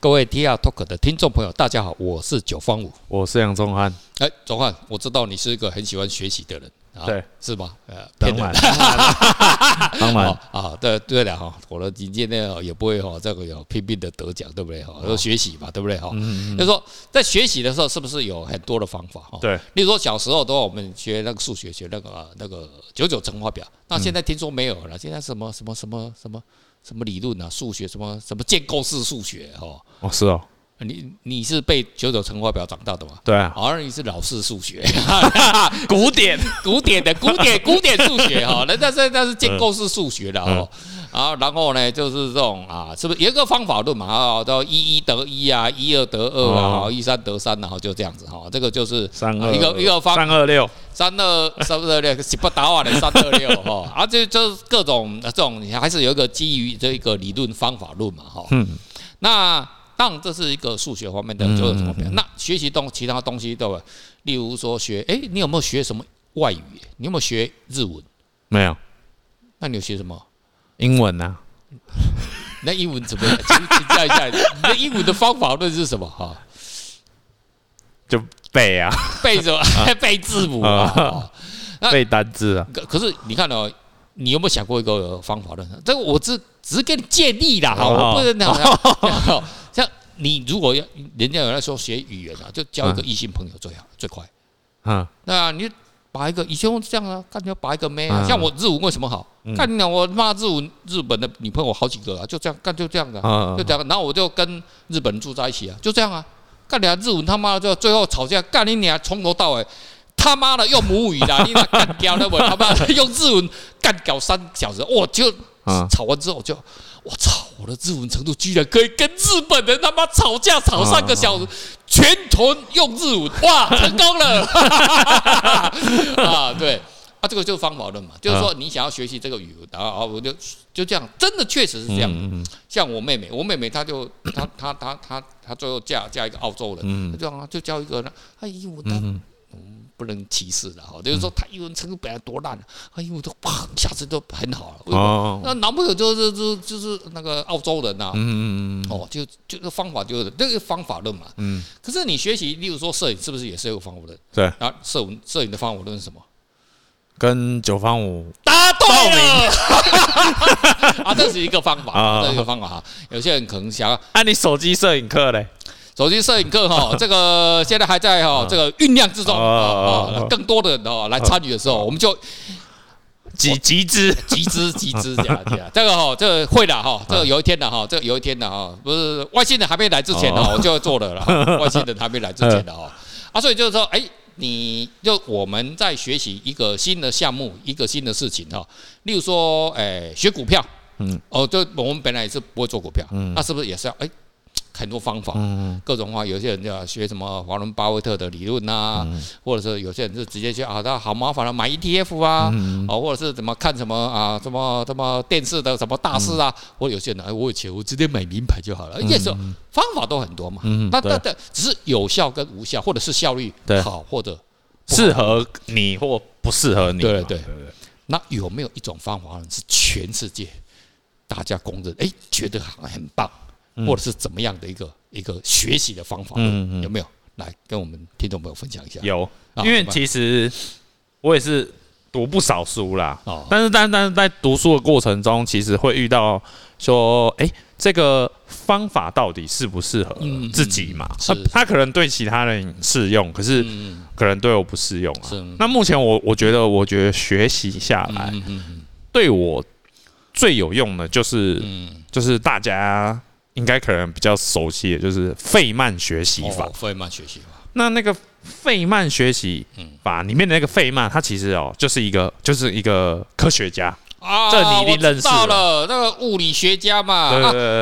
各位 TR Talk 的听众朋友，大家好，我是九方五，我是杨宗汉。哎，宗汉，我知道你是一个很喜欢学习的人，啊、对，是吧？呃，当然，当然 啊，对对了哈，我的今天呢也不会哈，这个有拼命的得奖，对不对哈？要学习嘛，对不对哈？嗯嗯。就是说在学习的时候，是不是有很多的方法哈？对，例如说小时候的话我们学那个数学，学那个那个九九乘法表，那现在听说没有了，现在什么什么什么什么什么理论啊，数学什么什么建构式数学哦？哦，是哦。你你是背九九乘法表长大的吗？对啊，而你是老式数学，古典 古典的古典古典数学哈，人家是那是建构式数学的哦。啊，然后呢，就是这种啊，是不是有一个方法论嘛？啊，叫一一得一啊，一二得二啊，一三得三，然后就这样子哈。这个就是三二一个一个方三二六三二三二六是不打瓦的三二六哈。啊，就就是各种这种，你还是有一个基于这一个理论方法论嘛哈。嗯，那。当然，这是一个数学方面的，就是怎么样？那学习东其他东西对吧？例如说学，哎，你有没有学什么外语？你有没有学日文？没有。那你有学什么？英文啊？那英文怎么样？请请教一下，你的英文的方法论是什么？哈，就背啊，背什么？背字母啊，背单字啊。可可是你看哦，你有没有想过一个方法论？这个我只只是给你建议啦，哈，我不能讲。像你如果要人家有人说学语言啊，就交一个异性朋友最好最快。嗯，那你把一个以前我这样啊，干掉把一个妹啊，像我日文为什么好？干掉我骂日文日本的女朋友好几个啊，就这样干就这样的，就这样。然后我就跟日本人住在一起啊，就这样啊，干掉日文他妈的就最后吵架，干你俩从头到尾他妈的用母语的，你那干掉那我他妈的用日文干掉三小时，我就吵完之后就。我操！我的日文程度居然可以跟日本人他妈吵架吵三个小时，全屯用日文，哇，成功了！啊，对，啊，这个就是方法论嘛，就是说你想要学习这个语文，然后啊，我就就这样，真的确实是这样。像我妹妹，我妹妹她就她她她她她最后嫁嫁一个澳洲人，就就教一个，哎呦我的。不能歧视的哈，就是说他英文程度本来多烂，他英文都啪一下子都很好了。哦，那男朋友就是就就是那个澳洲人呐。嗯嗯嗯。哦，就就是方法就是那个方法论嘛。嗯。可是你学习，例如说摄影，是不是也是有方法论？对。啊，摄影摄影的方法论是什么？跟九方五答对了。啊，这是一个方法，这是一个方法哈。有些人可能想要，按你手机摄影课嘞。手机摄影课哈，这个现在还在哈这个酝酿之中啊，更多的人哦来参与的时候，我们就集集资。集资集资这样这样，这个哈这个会的哈，这个有一天的哈，这个有一天的哈，不是外星人还没来之前呢，我就要做的了。外星人还没来之前的 哈。啊，所以就是说，哎，你就我们在学习一个新的项目，一个新的事情哈，例如说，哎，学股票，嗯，哦，就我们本来也是不会做股票，嗯，那是不是也是要哎？很多方法，各种话，有些人就要学什么华伦巴菲特的理论呐，或者是有些人就直接去啊，他好麻烦了，买 ETF 啊，啊，或者是怎么看什么啊，什么什么电视的什么大事啊，或者有些人哎，我有钱，我直接买名牌就好了，也是方法都很多嘛，那那那只是有效跟无效，或者是效率好或者适合你或不适合你，对。对对。那有没有一种方法是全世界大家公认，哎，觉得好像很棒？或者是怎么样的一个一个学习的方法，有没有来跟我们听众朋友分享一下？有，因为其实我也是读不少书啦。哦，但是但但是在读书的过程中，其实会遇到说，哎，这个方法到底适不适合自己嘛？他他可能对其他人适用，可是可能对我不适用啊。那目前我我觉得，我觉得学习下来，对我最有用的就是，就是大家。应该可能比较熟悉的就是费曼学习法。费曼学习法。那那个费曼学习法里面的那个费曼，他其实哦，就是一个就是一个科学家。啊，这你一定认识了，那个物理学家嘛，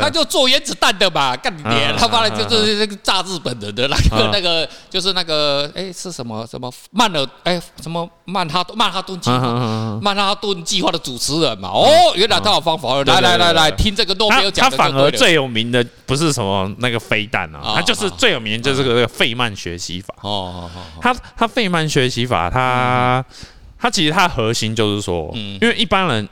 他就做原子弹的嘛，干你娘，他妈的就是那个炸日本人的那个那个，就是那个哎是什么什么曼尔哎什么曼哈曼哈顿计划，曼哈顿计划的主持人嘛，哦，原来他有方法，来来来来听这个诺贝尔奖，他反而最有名的不是什么那个飞弹啊，他就是最有名就是这个费曼学习法，哦，他他费曼学习法他。它其实它的核心就是说，因为一般人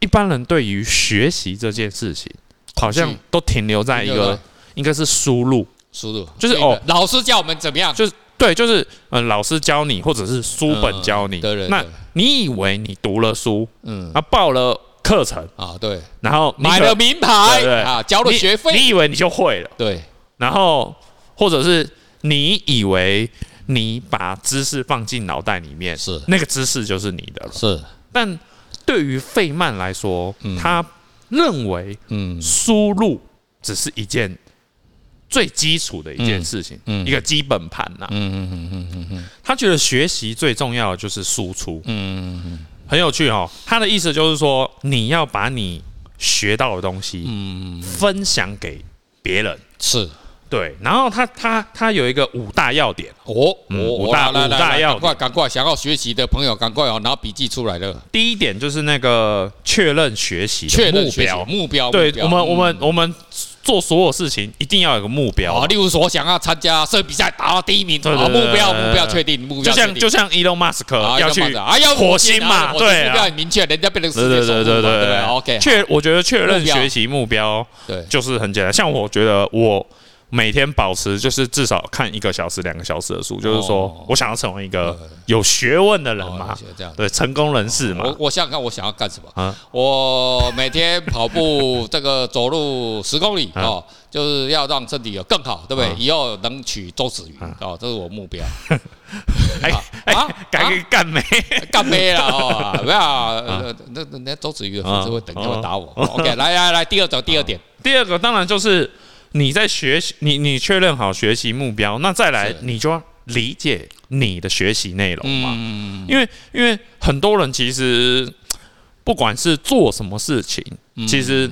一般人对于学习这件事情，好像都停留在一个应该是输入，输入就是哦，老师教我们怎么样？就是对，就是嗯、呃，老师教你，或者是书本教你。对对。那你以为你读了书，嗯，啊，报了课程啊，对，然后买了名牌，对啊，交了学费，你以为你就会了？对。然后或者是你以为你把知识放进脑袋里面，是。那个知识就是你的了，是。但对于费曼来说，他认为，嗯，输入只是一件最基础的一件事情，一个基本盘呐，嗯嗯嗯嗯嗯嗯，他觉得学习最重要的就是输出，嗯嗯嗯，很有趣哦。他的意思就是说，你要把你学到的东西，嗯，分享给别人，是。对，然后他他他有一个五大要点。哦，五大五大要点，赶快赶快，想要学习的朋友赶快哦，拿笔记出来了。第一点就是那个确认学习确认目标。目标，对我们我们我们做所有事情一定要有个目标。啊。例如说，想要参加设计比赛，达到第一名，好，目标目标确定目标，就像就像 Elon Musk 要去啊要火星嘛，对，目标很明确，人家变成世界首富，对对对，OK。确我觉得确认学习目标对。就是很简单，像我觉得我。每天保持就是至少看一个小时、两个小时的书，就是说我想要成为一个有学问的人嘛，对，成功人士嘛。我我想想看，我想要干什么？我每天跑步，这个走路十公里 哦，就是要让身体有更好，对不对？以后能娶周子瑜哦，这是我目标。哎啊，改干没干没了 哦，不要那那那周子瑜的粉丝会等一会打我。OK，来来来，第二种第二点，第二个当然就是。你在学习，你你确认好学习目标，那再来你就要理解你的学习内容嘛。因为因为很多人其实不管是做什么事情，其实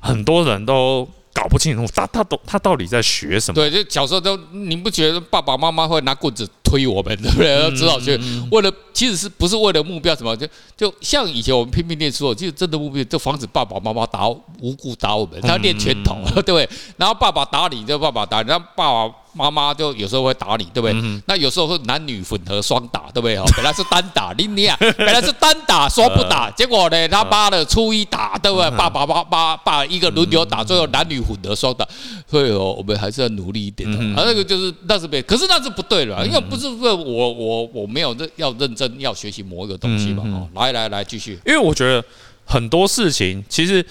很多人都。搞不清楚他他都他到底在学什么？对，就小时候都你不觉得爸爸妈妈会拿棍子推我们，对不对？要知道去为了其实是不是为了目标什么？就就像以前我们拼命念书，其实真的目标就防止爸爸妈妈打无辜打我们，他要练拳头，对不对？然后爸爸打你，就爸爸打你，然后爸爸。妈妈就有时候会打你，对不对？嗯、那有时候是男女混合双打，对不对？哦，本来是单打，你你啊，本来是单打说不打，结果呢，他妈的初一打，对不对？爸爸爸爸爸一个轮流打，最后男女混合双打，所以哦，我们还是要努力一点的。啊，那个就是那是别，可是那是不对了，因为不是说我我我没有认要认真要学习某一个东西嘛。哦，来来来，继续。因为我觉得很多事情其实。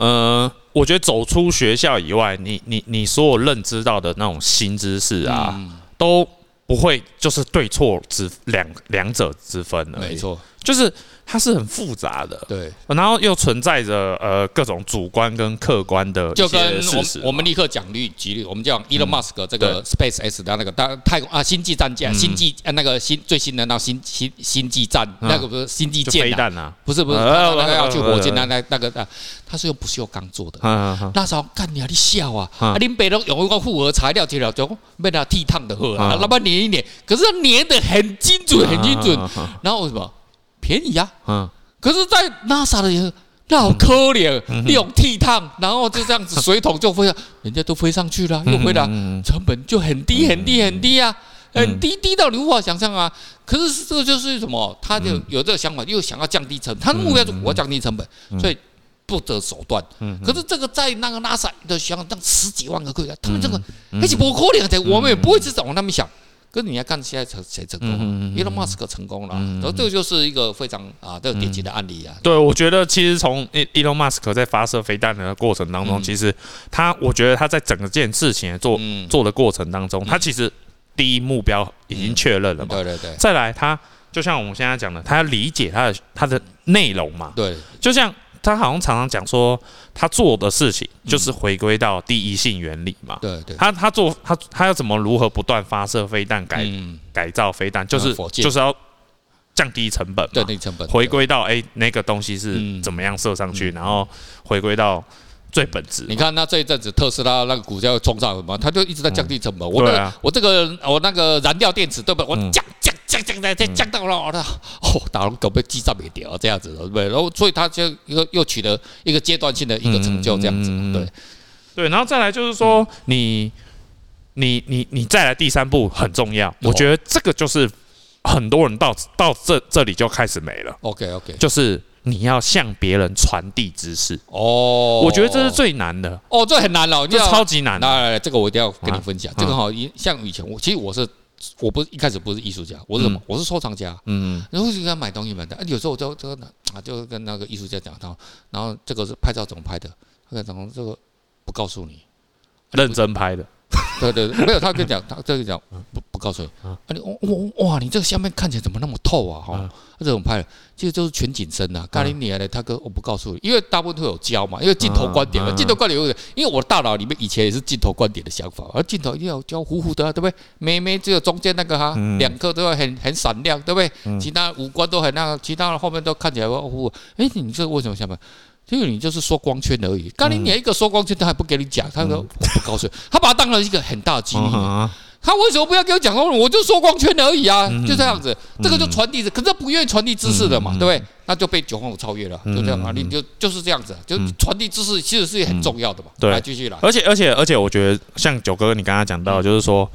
呃，我觉得走出学校以外，你你你所有认知到的那种新知识啊，嗯、都不会就是对错之两两者之分了。没错，就是。它是很复杂的，对，然后又存在着呃各种主观跟客观的就跟我我们立刻讲率几率，我们讲 Elon Musk 这个 Space X 的那个太太空啊星际战舰，星际那个新最新的那星星星际战那个不是星际舰啊，不是不是那个要去火箭那那那个啊，它是用不锈钢做的，那时候干你啊你笑啊，啊林北都用一个复合材料接了就被它剃烫的喝啊，那么粘一粘，可是它粘的很精准很精准，然后为什么？便宜呀，嗯，可是，在 NASA 的人那好可怜，利用倜傥，然后就这样子水桶就飞了，人家都飞上去了，又回来，成本就很低很低很低啊，很低低到你无法想象啊。可是这个就是什么？他就有这个想法，又想要降低成本，他的目标是我要降低成本，所以不择手段。可是这个在那个 NASA 的想让十几万个科学家，他们这个而且不可怜的，我们也不会去往那么想。可是你要看现在谁成功，Elon Musk 成功了，然后这个就是一个非常啊，这个典型的案例啊。对，我觉得其实从 Elon Musk 在发射飞弹的过程当中，其实他，我觉得他在整个件事情做做的过程当中，他其实第一目标已经确认了嘛。对对对。再来，他就像我们现在讲的，他要理解他的他的内容嘛。对。就像。他好像常常讲说，他做的事情就是回归到第一性原理嘛。对对。他他做他他要怎么如何不断发射飞弹改改造飞弹，就是就是要降低成本嘛。降低成本。回归到哎那个东西是怎么样射上去，然后回归到最本质。你看那这一阵子特斯拉那个股价又冲上什么，他就一直在降低成本。我的我这个我那个燃料电池对不对？我降降。降降在降降到了，哦，打龙狗被击炸没掉，这样子，对不对？然后所以他就一个又取得一个阶段性的一个成就，这样子，对对。然后再来就是说，你你你你再来第三步很重要，我觉得这个就是很多人到到这这里就开始没了。OK OK，就是你要向别人传递知识哦，我觉得这是最难的哦，这很难了，这超级难。来来来，这个我一定要跟你分享。这个哈，像以前我其实我是我不是一开始不是艺术家，我是什么？我是收藏家。嗯，然后就给他买东西买的，有时候我就就啊就跟那个艺术家讲到，然后这个是拍照怎么拍的？他讲这个不告诉你，认真拍的。对对对，没有，他跟你讲，他这个讲不不告诉你啊，你哇哇，你这个下面看起来怎么那么透啊？哈，他这种拍的，其实就是全景深呐。咖喱你来他哥，我不告诉你，因为大部分都有焦嘛，因为镜头观点嘛，镜头观点有点，因为我的大脑里面以前也是镜头观点的想法，而镜头一定要焦糊糊的，对不对？每每只有中间那个哈，两颗都要很很闪亮，对不对？其他五官都很那个，其他的后面都看起来糊糊。哎，你这为什么下面？因为你就是缩光圈而已，刚你连一个缩光圈他还不给你讲，他说我不告诉你，他把它当成一个很大的机密。他为什么不要给我讲说我就说光圈而已啊？就这样子，这个就传递，可是他不愿意传递知识的嘛，对不对？那就被九方五超越了，就这样啊，你就就是这样子，就传递知识其实是很重要的嘛。对，来继续来。而且而且而且，我觉得像九哥你刚刚讲到，就是说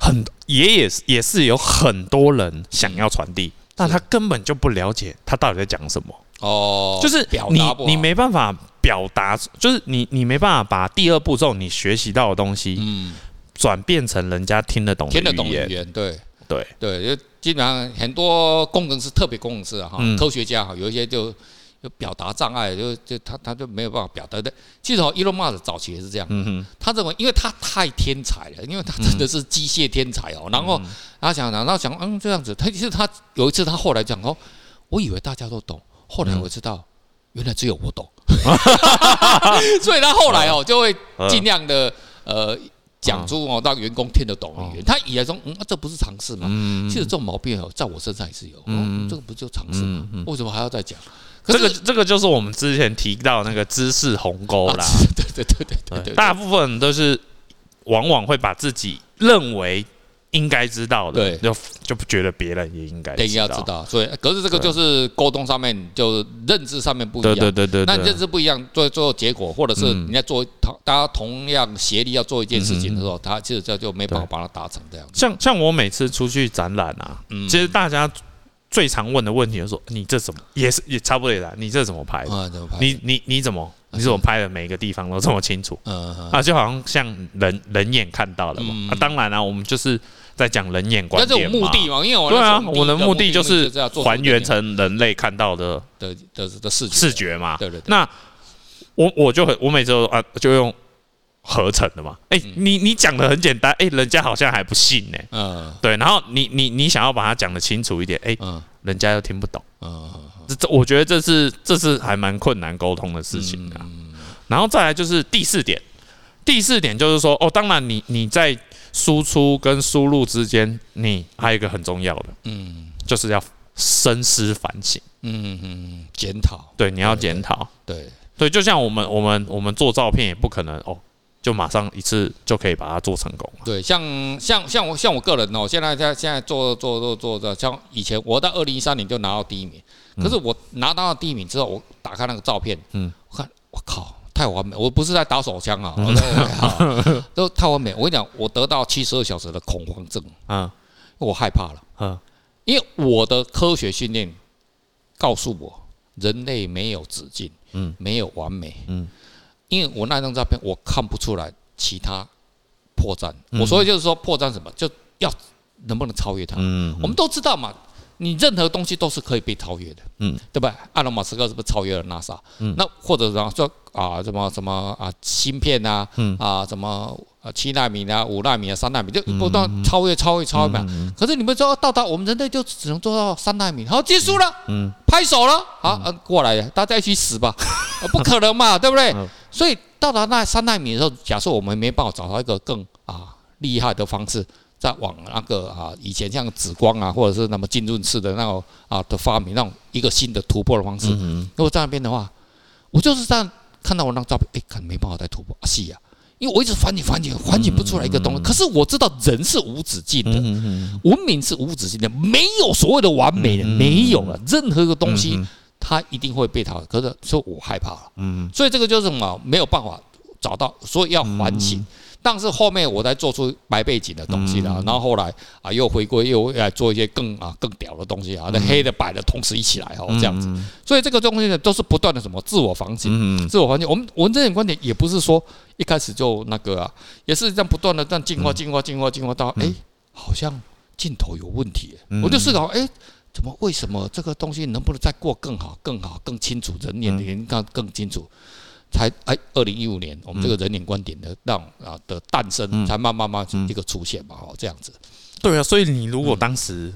很也也也是有很多人想要传递，但他根本就不了解他到底在讲什么。哦，就是你你没办法表达，就是你你没办法把第二步骤你学习到的东西，嗯，转变成人家听得懂听得懂语言，对。对。对，就基本上很多工程师，特别工程师啊，哈，科学家哈，有一些就就表达障碍，就就他他就没有办法表达。的。其实哦，Elon Musk 早期也是这样，嗯，他认为因为他太天才了，因为他真的是机械天才哦，然后他想然后想嗯这样子，他其实他有一次他后来讲哦，我以为大家都懂。后来我知道，原来只有我懂，所以他后来哦就会尽量的呃讲出哦让员工听得懂语言。他以为说，嗯，这不是常识吗？其实这种毛病哦，在我身上也是有。嗯，这个不就常识吗？为什么还要再讲？这个这个就是我们之前提到那个知识鸿沟啦。对对对对对对，大部分都是往往会把自己认为。应该知道的，对，就就不觉得别人也应该一定要知道，所以可是这个就是沟通上面就认知上面不一样，对对对对，那认知不一样，最最后结果或者是你在做同大家同样协力要做一件事情的时候，他其实这就没办法把它达成这样。像像我每次出去展览啊，其实大家最常问的问题就是说，你这怎么也是也差不多也来，你这怎么拍？啊，怎么拍？你你你怎么你怎么拍的每一个地方都这么清楚？嗯啊，就好像像人人眼看到的嘛。啊，当然了，我们就是。在讲人眼观点嘛，因为我对啊，我的目的就是还原成人类看到的的的的视视觉嘛。对对。那我我就很，我每次都啊就用合成的嘛。哎，你你讲的很简单，哎，人家好像还不信呢。嗯。对，然后你你你想要把它讲的清楚一点，哎，人家又听不懂。嗯。这这，我觉得这是这是还蛮困难沟通的事情啊。然后再来就是第四点，第四点就是说，哦，当然你你在。输出跟输入之间，你还有一个很重要的，嗯，就是要深思反省，嗯嗯，检讨，对，你要检讨，对。对，就像我们我们我们做照片也不可能哦，就马上一次就可以把它做成功，对，像像像我像我个人哦，现在在现在做做做做的，像以前我到二零一三年就拿到第一名，可是我拿到第一名之后，我打开那个照片，嗯，我看我靠。太完美，我不是在打手枪啊，都太完美。我跟你讲，我得到七十二小时的恐慌症，嗯，我害怕了，嗯，因为我的科学训练告诉我，人类没有止境，嗯，没有完美，嗯，因为我那张照片我看不出来其他破绽，我所以就是说破绽什么，就要能不能超越它，嗯，我们都知道嘛。你任何东西都是可以被超越的，嗯，对吧？阿隆马斯克是不是超越了 NASA？嗯，那或者说啊，什么什么啊，芯片啊，嗯啊，什么啊，七纳米啊，五纳米啊，三纳米，就不断超越、超越、超越嘛。可是你们说到达我们人类就只能做到三纳米，好，结束了，嗯，拍手了，好，嗯，过来，大家一起死吧，不可能嘛，对不对？所以到达那三纳米的时候，假设我们没办法找到一个更啊厉害的方式。在往那个啊，以前像紫光啊，或者是那么浸润式的那种啊的发明，那种一个新的突破的方式。如果在那边的话，我就是这样看到我那张照片，哎，可能没办法再突破啊，是呀，因为我一直反省反省，反省不出来一个东西。可是我知道人是无止境的，文明是无止境的，没有所谓的完美的，没有了，任何一个东西它一定会被淘汰。可是说我害怕了，所以这个就是什么，没有办法。找到，所以要反省。嗯但是后面我才做出白背景的东西了，然后后来啊又回归又来做一些更啊更屌的东西啊，那黑的白的同时一起来哦这样子，所以这个东西呢都是不断的什么自我反省，自我反省。我们我们这点观点也不是说一开始就那个啊，也是这样不断的这样进化进化进化进化到哎好像镜头有问题，我就思考哎怎么为什么这个东西能不能再过更好更好更清楚人脸脸更更清楚。才哎，二零一五年，我们这个人脸观点的让啊的诞生，才慢慢慢一个出现嘛，哦，这样子。对啊，所以你如果当时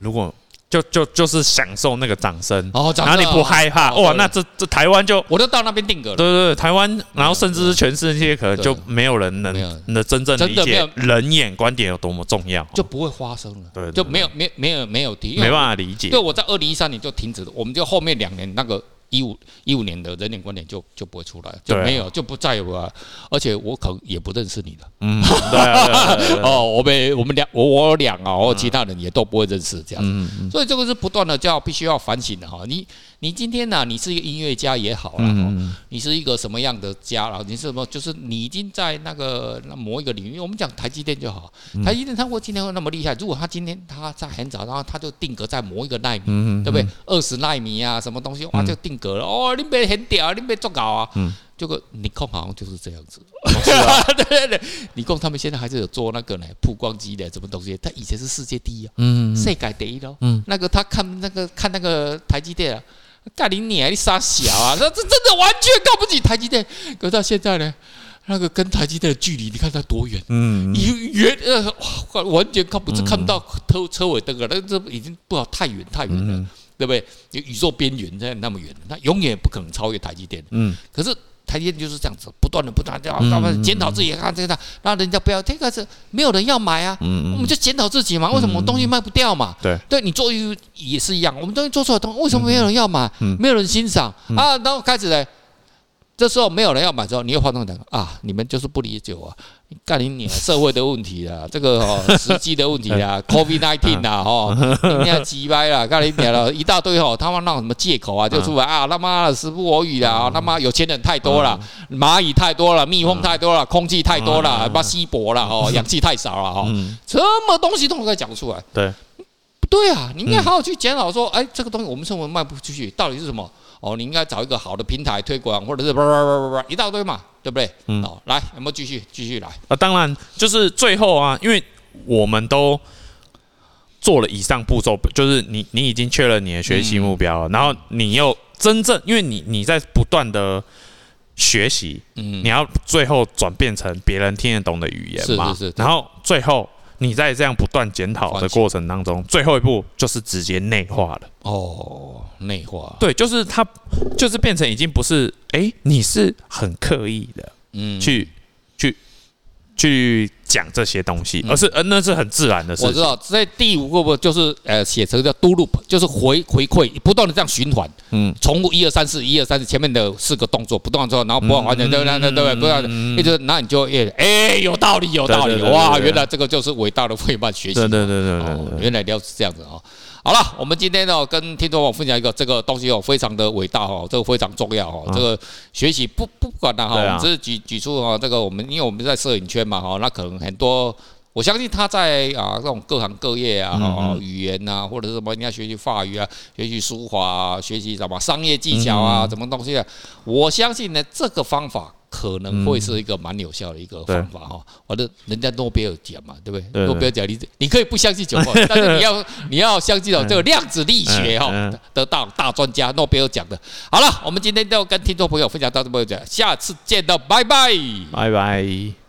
如果就就就是享受那个掌声，然后你不害怕哇，那这这台湾就我就到那边定格了。对对对，台湾，然后甚至是全世界可能就没有人能能真正理解人眼观点有多么重要，就不会发生了。对，就没有没没有没有提，没办法理解。对，我在二零一三年就停止了，我们就后面两年那个。一五一五年的人脸观点就就不会出来，就没有就不在乎了，而且我可能也不认识你了。嗯，对哦，我们我们俩我我俩啊，我其他人也都不会认识这样。所以这个是不断的叫必须要反省的哈。你你今天呢，你是一个音乐家也好了，你是一个什么样的家了？你是什么？就是你已经在那个某一个领域，我们讲台积电就好，台积电它会今天会那么厉害？如果他今天他在很早，然后他就定格在某一个纳米，对不对？二十纳米啊，什么东西哇就定格了。哦，你别很屌，你别作搞啊！嗯，这个尼康好像就是这样子。对对 对，尼康他们现在还是有做那个呢，曝光机的什么东西？他以前是世界第一啊，嗯，世界第一咯。嗯，那个他看那个看那个台积电啊，干你娘，你傻小啊！这这真的完全看不起台积电。可到现在呢，那个跟台积电的距离，你看它多远？嗯，你远呃，完全看不是看不到车车尾灯啊，那这已经不好太远太远了。对不对？宇宙边缘在那么远，它永远不可能超越台积电。嗯。可是台积电就是这样子，不断的不断的，慢慢检讨自己，看这个，让人家不要这个是没有人要买啊。嗯，我们就检讨自己嘛，为什么东西卖不掉嘛？对。对你做一也是一样，我们东西做出来东西，为什么没有人要买？没有人欣赏啊？然后开始呢，这时候没有人要买之后，你又换成讲啊，你们就是不理解我。干你你！社会的问题啦，这个哦，时机的问题啦，COVID nineteen 啦，哦，你娘鸡掰啦，干你你了，一大堆哦，他们那什么借口啊，就出来啊，他妈的时不我与啊，他妈有钱人太多了，蚂蚁太多了，蜜蜂太多了，空气太多了，他妈稀薄了哦，氧气太少了哦，什么东西都可以讲出来。对，不对啊，你应该好好去检讨说，哎，这个东西我们生活卖不出去，到底是什么？哦，你应该找一个好的平台推广，或者是叭叭叭叭叭一大堆嘛，对不对？嗯，哦，来，有没有继续继续来？啊，当然，就是最后啊，因为我们都做了以上步骤，就是你你已经确认你的学习目标了，嗯、然后你又真正，因为你你在不断的学习，嗯，你要最后转变成别人听得懂的语言嘛，是是是，然后最后。你在这样不断检讨的过程当中，最后一步就是直接内化了。哦，内化。对，就是它，就是变成已经不是，哎、欸，你是很刻意的，嗯，去。去讲这些东西，而是呃，那是很自然的事情。我知道，在第五个不就是呃，写成叫 do loop，就是回回馈，不断的这样循环，嗯，重复一二三四，一二三四前面的四个动作，不断之后，然后不断完成对不对？对不对？不断，一直，那你就哎哎，有道理，有道理，哇，原来这个就是伟大的费曼学习，对对对对对，原来要是这样子啊。好了，我们今天呢跟听众朋友分享一个这个东西哦，非常的伟大哦，这个非常重要哈，这个学习不不管了哈，我们只是举举出哈，这个我们因为我们在摄影圈嘛哈，那可能很多，我相信他在啊这种各行各业啊，语言呐或者是什么，你要学习法语啊，学习书法啊，学习什么商业技巧啊，什么东西啊，我相信呢这个方法。可能会是一个蛮有效的一个方法哈，反正人家诺贝尔奖嘛，对不对？诺贝尔奖你你可以不相信九号，但是你要你要相信哦，这个量子力学哈，得到大专家诺贝尔奖的。好了，我们今天就跟听众朋友分享到这么讲，下次见到，拜拜，拜拜。